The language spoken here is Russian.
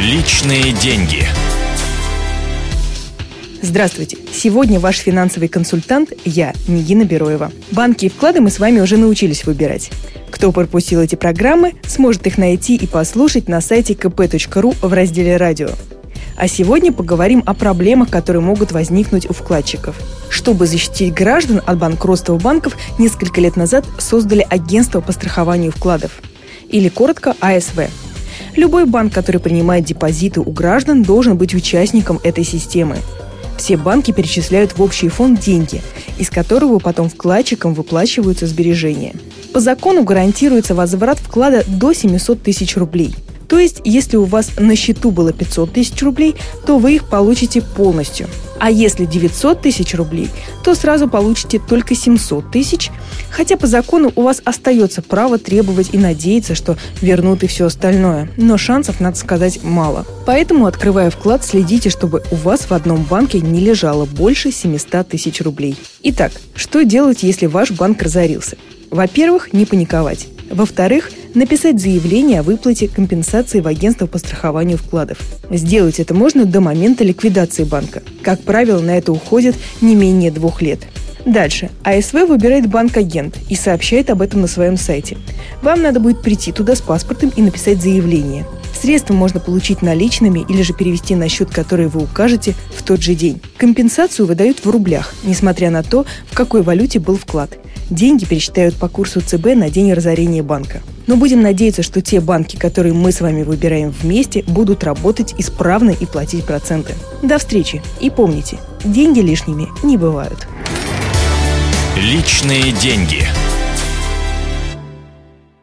Личные деньги. Здравствуйте! Сегодня ваш финансовый консультант я, Нигина Бероева. Банки и вклады мы с вами уже научились выбирать. Кто пропустил эти программы, сможет их найти и послушать на сайте kp.ru в разделе «Радио». А сегодня поговорим о проблемах, которые могут возникнуть у вкладчиков. Чтобы защитить граждан от банкротства банков, несколько лет назад создали агентство по страхованию вкладов. Или коротко АСВ. Любой банк, который принимает депозиты у граждан, должен быть участником этой системы. Все банки перечисляют в общий фонд деньги, из которого потом вкладчикам выплачиваются сбережения. По закону гарантируется возврат вклада до 700 тысяч рублей – то есть, если у вас на счету было 500 тысяч рублей, то вы их получите полностью. А если 900 тысяч рублей, то сразу получите только 700 тысяч, хотя по закону у вас остается право требовать и надеяться, что вернут и все остальное. Но шансов, надо сказать, мало. Поэтому, открывая вклад, следите, чтобы у вас в одном банке не лежало больше 700 тысяч рублей. Итак, что делать, если ваш банк разорился? Во-первых, не паниковать. Во-вторых, написать заявление о выплате компенсации в агентство по страхованию вкладов. Сделать это можно до момента ликвидации банка. Как правило, на это уходит не менее двух лет. Дальше. АСВ выбирает банк-агент и сообщает об этом на своем сайте. Вам надо будет прийти туда с паспортом и написать заявление. Средства можно получить наличными или же перевести на счет, который вы укажете в тот же день. Компенсацию выдают в рублях, несмотря на то, в какой валюте был вклад. Деньги пересчитают по курсу ЦБ на день разорения банка. Но будем надеяться, что те банки, которые мы с вами выбираем вместе, будут работать исправно и платить проценты. До встречи. И помните, деньги лишними не бывают. Личные деньги.